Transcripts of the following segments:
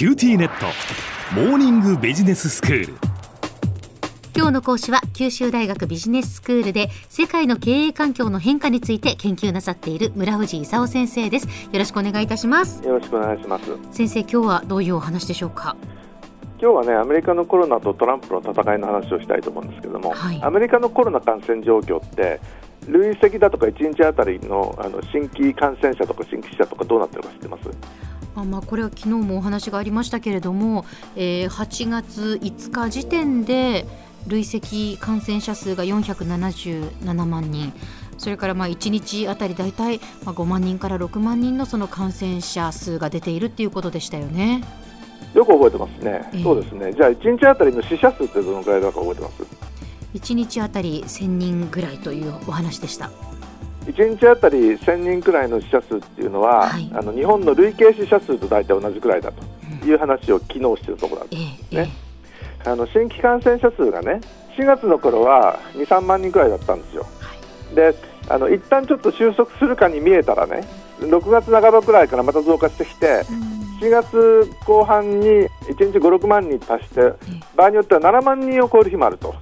QTnet。モーニングビジネススクール。今日の講師は九州大学ビジネススクールで世界の経営環境の変化について研究なさっている村藤功先生です。よろしくお願いいたします。よろしくお願いします。先生今日はどういうお話でしょうか？今日はねアメリカのコロナとトランプの戦いの話をしたいと思うんですけども、はい、アメリカのコロナ感染状況って累積だとか1日あたりのあの新規感染者とか新規死者とかどうなってるか知ってます？あまあ、これは昨日もお話がありましたけれども、えー、8月5日時点で累積感染者数が477万人。それからまあ1日あたり大体5万人から6万人のその感染者数が出ているっていうことでしたよね。よく覚えてますね、えー、そうですね。じゃあ1日あたりの死者数ってどのくらいだか覚えてます？1日あたり1000人ぐらいというお話でした。1日あたり1000人くらいの死者数っていうのは、はい、あの日本の累計死者数と大体同じくらいだという話を昨日しているところなんですね、えー、あの新規感染者数がね4月の頃は2、3万人くらいだったんですよ。はい、であの一旦ちょっと収束するかに見えたらね6月半ばくらいからまた増加してきて、4月後半に1日5、6万人達して、場合によっては7万人を超える日もあると。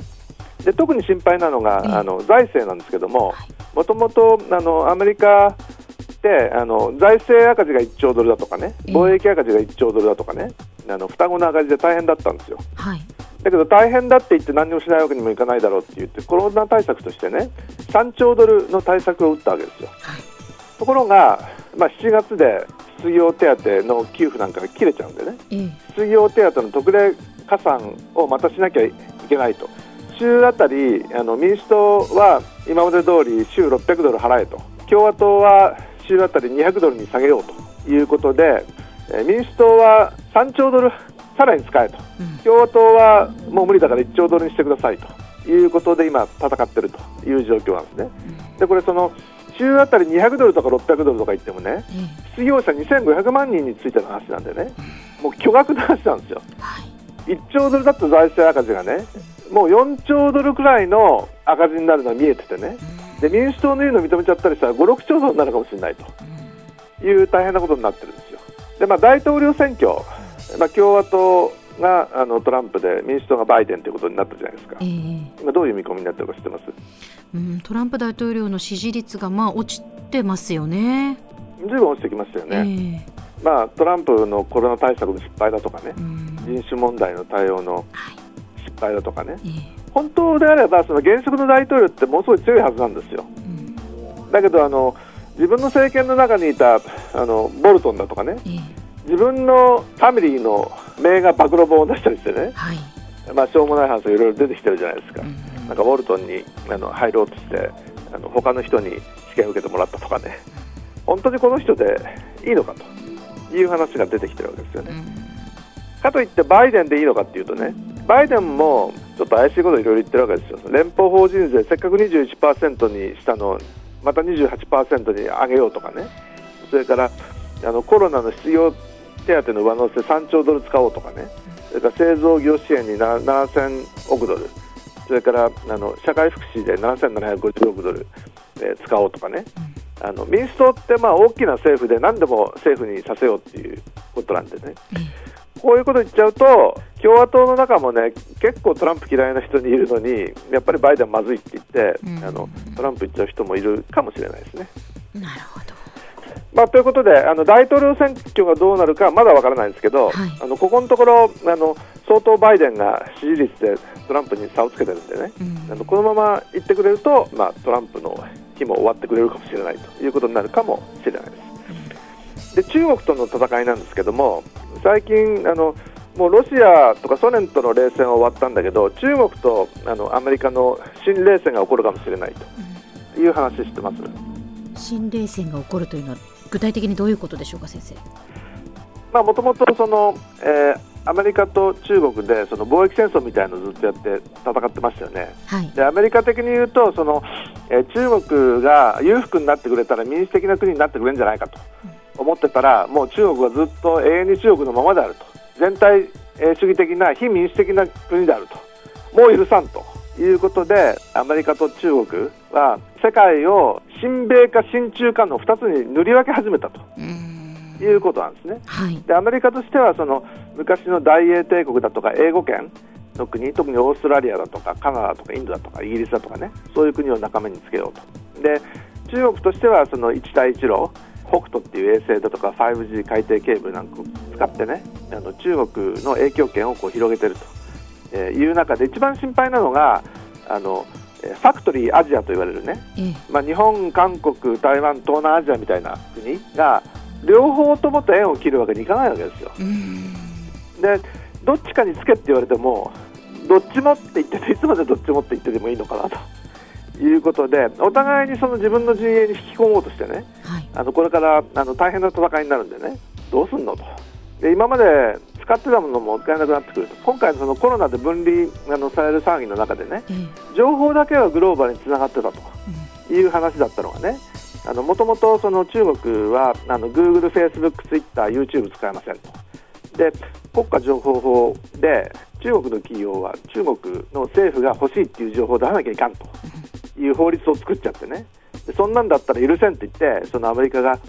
で特に心配なのが、あの財政なんですけども、もともとアメリカってあの財政赤字が1兆ドルだとかね、貿易赤字が1兆ドルだとかね、あの双子の赤字で大変だったんですよ。はいだけど大変だって言って何もしないわけにもいかないだろうって言ってコロナ対策としてね3兆ドルの対策を打ったわけですよ。はい、ところが、まあ、7月で失業手当の給付なんかが切れちゃうんでね、失業手当の特例加算をまたしなきゃいけないと。週あたりあの民主党は今まで通り週600ドル払えと。共和党は週あたり200ドルに下げようということで、え民主党は3兆ドルさらに使えと、うん、共和党はもう無理だから1兆ドルにしてくださいということで今、戦っているという状況なんですね。でこれその週あたり200ドルとか600ドルとか言ってもね、失業者2500万人についての話なんでね、もう巨額な話なんですよ。1兆ドルだった財政赤字がね、もう4兆ドルくらいの赤字になるのは見えててね、で民主党の言うのを認めちゃったりしたら5、6兆ドルになるかもしれないという大変なことになってるんですよ。でまあ、大統領選挙、まあ、共和党があのトランプで民主党がバイデンということになったじゃないですか、えー、今どういう見込みになってるか知ってます、うん、トランプ大統領の支持率がまあ落ちてますよね。ずいぶん落ちてきましたよね、えー、まあ、トランプのコロナ対策の失敗だとかね、人種問題の対応の失敗だとかね、本当であればその現職の大統領ってものすごい強いはずなんですよ。だけどあの自分の政権の中にいたあのボルトンだとかね、自分のファミリーの名が暴露本を出したりしてね、はい、まあ、しょうもない話がいろいろ出てきてるじゃないですか、なんかウォルトンにあの入ろうとしてあの他の人に試験を受けてもらったとかね、本当にこの人でいいのかという話が出てきてるわけですよね。かといってバイデンでいいのかっていうとねバイデンもちょっと怪しいことをいろいろ言ってるわけですよ。連邦法人税せっかく21%にしたのをまた28%に上げようとかね。それからあのコロナの失業手当の上乗せ3兆ドル使おうとかね。それから製造業支援に7000億ドル。それからあの社会福祉で7750億ドル、えー、使おうとかね、あの民主党ってまあ大きな政府で何でも政府にさせようっていうことなんでね、こういうこと言っちゃうと、共和党の中もね、結構トランプ嫌いな人にいるのに、やっぱりバイデンまずいって言って、うん、あのトランプ言っちゃう人もいるかもしれないですね。なるほど。まあ、ということであの、大統領選挙がどうなるかまだわからないんですけど、はい、あのここのところあの、相当バイデンが支持率でトランプに差をつけてるんでね、うん、あのこのままいってくれると、まあ、トランプの日も終わってくれるかもしれないということになるかもしれないです。で中国との戦いなんですけども最近あのもうロシアとかソ連との冷戦は終わったんだけど中国とあのアメリカの新冷戦が起こるかもしれないと。いう話してます、新冷戦が起こるというのは具体的にどういうことでしょうか先生？もともとその、えー、アメリカと中国でその貿易戦争みたいなのをずっとやって戦ってましたよね、はい、でアメリカ的に言うとその、えー、中国が裕福になってくれたら民主的な国になってくれるんじゃないかと思ってたらもう中国はずっと永遠に中国のままであると全体主義的な非民主的な国であるともう許さんということでアメリカと中国は世界を親米か親中かの2つに塗り分け始めたということなんですね。はい、でアメリカとしてはその昔の大英帝国だとか英語圏の国特にオーストラリアだとかカナダとかインドだとかイギリスだとかねそういう国を仲間につけようと。で中国としてはその一帯一路北斗っていう衛星だとか 5G 海底ケーブルなんかを使ってねあの中国の影響圏をこう広げてると。いう中で一番心配なのがあのファクトリーアジアと言われるね、まあ、日本、韓国、台湾、東南アジアみたいな国が両方ともと縁を切るわけにいかないわけですよ。でどっちかにつけって言われてもどっちもって言っていつまでどっちもって言ってでもいいのかなということでお互いにその自分の陣営に引き込もうとしてね、はい、あのこれからあの大変な戦いになるんでねどうすんのと。で今まで使ってたものも使えなくなってくると。今回のそのコロナで分離あのされる騒ぎの中でね、情報だけはグローバルにつながってたという話だったのがねもともと中国はあの Google、Facebook、Twitter、YouTube 使えませんと。で国家情報法で中国の企業は中国の政府が欲しいっていう情報を出さなきゃいかんという法律を作っちゃってね。そんなんだったら許せんって言ってそのアメリカがフ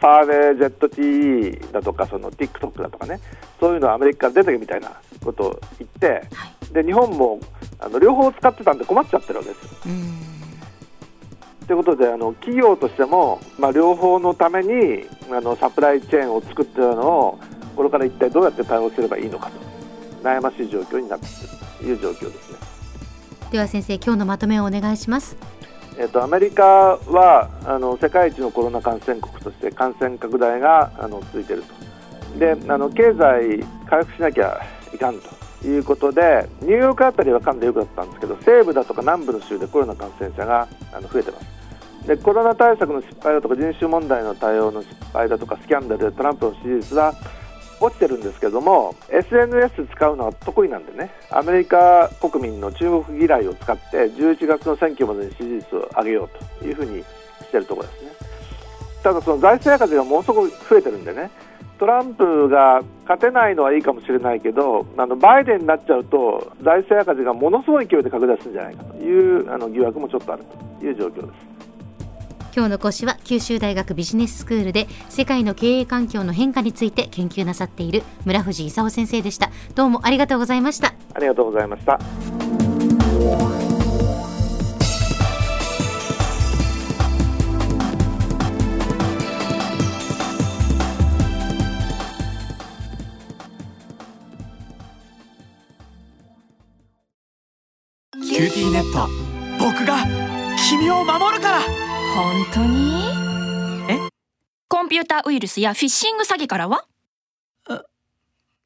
ァーウェイ ZTE だとかその TikTok だとかね。そういうのをアメリカから出てけみたいなことを言って、はい、で日本もあの両方使ってたんで困っちゃってるわけですよ。ということであの企業としても、まあ、両方のためにあのサプライチェーンを作ってたのをこれから一体どうやって対応すればいいのかと。悩ましい状況になっているという状況ですね。では先生今日のまとめをお願いします。えっと、アメリカはあの世界一のコロナ感染国として感染拡大があの続いているとであの経済回復しなきゃいかんということでニューヨークあたりはかんでよくだったんですけど西部だとか南部の州でコロナ感染者があの増えてますでコロナ対策の失敗だとか人種問題の対応の失敗だとかスキャンダルでトランプの支持率は落ちてるんですけども SNS 使うのは得意なんでね。アメリカ国民の中国嫌いを使って11月の選挙までに支持率を上げようというふうにしてるところですね。ただその財政赤字がものすごく増えてるんでね。トランプが勝てないのはいいかもしれないけどあのバイデンになっちゃうと財政赤字がものすごい勢いで拡大するんじゃないかというあの疑惑もちょっとあるという状況です。今日の講師は九州大学ビジネススクールで世界の経営環境の変化について研究なさっている村藤勲先生でした。どうもありがとうございました。ありがとうございました。QTnet僕が君を守るから本当に？え？コンピューターウイルスやフィッシング詐欺からは？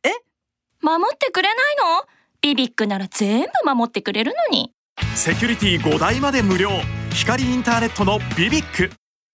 え？守ってくれないの？ BBIQなら全部守ってくれるのに。セキュリティ5台まで無料。光インターネットの BBIQ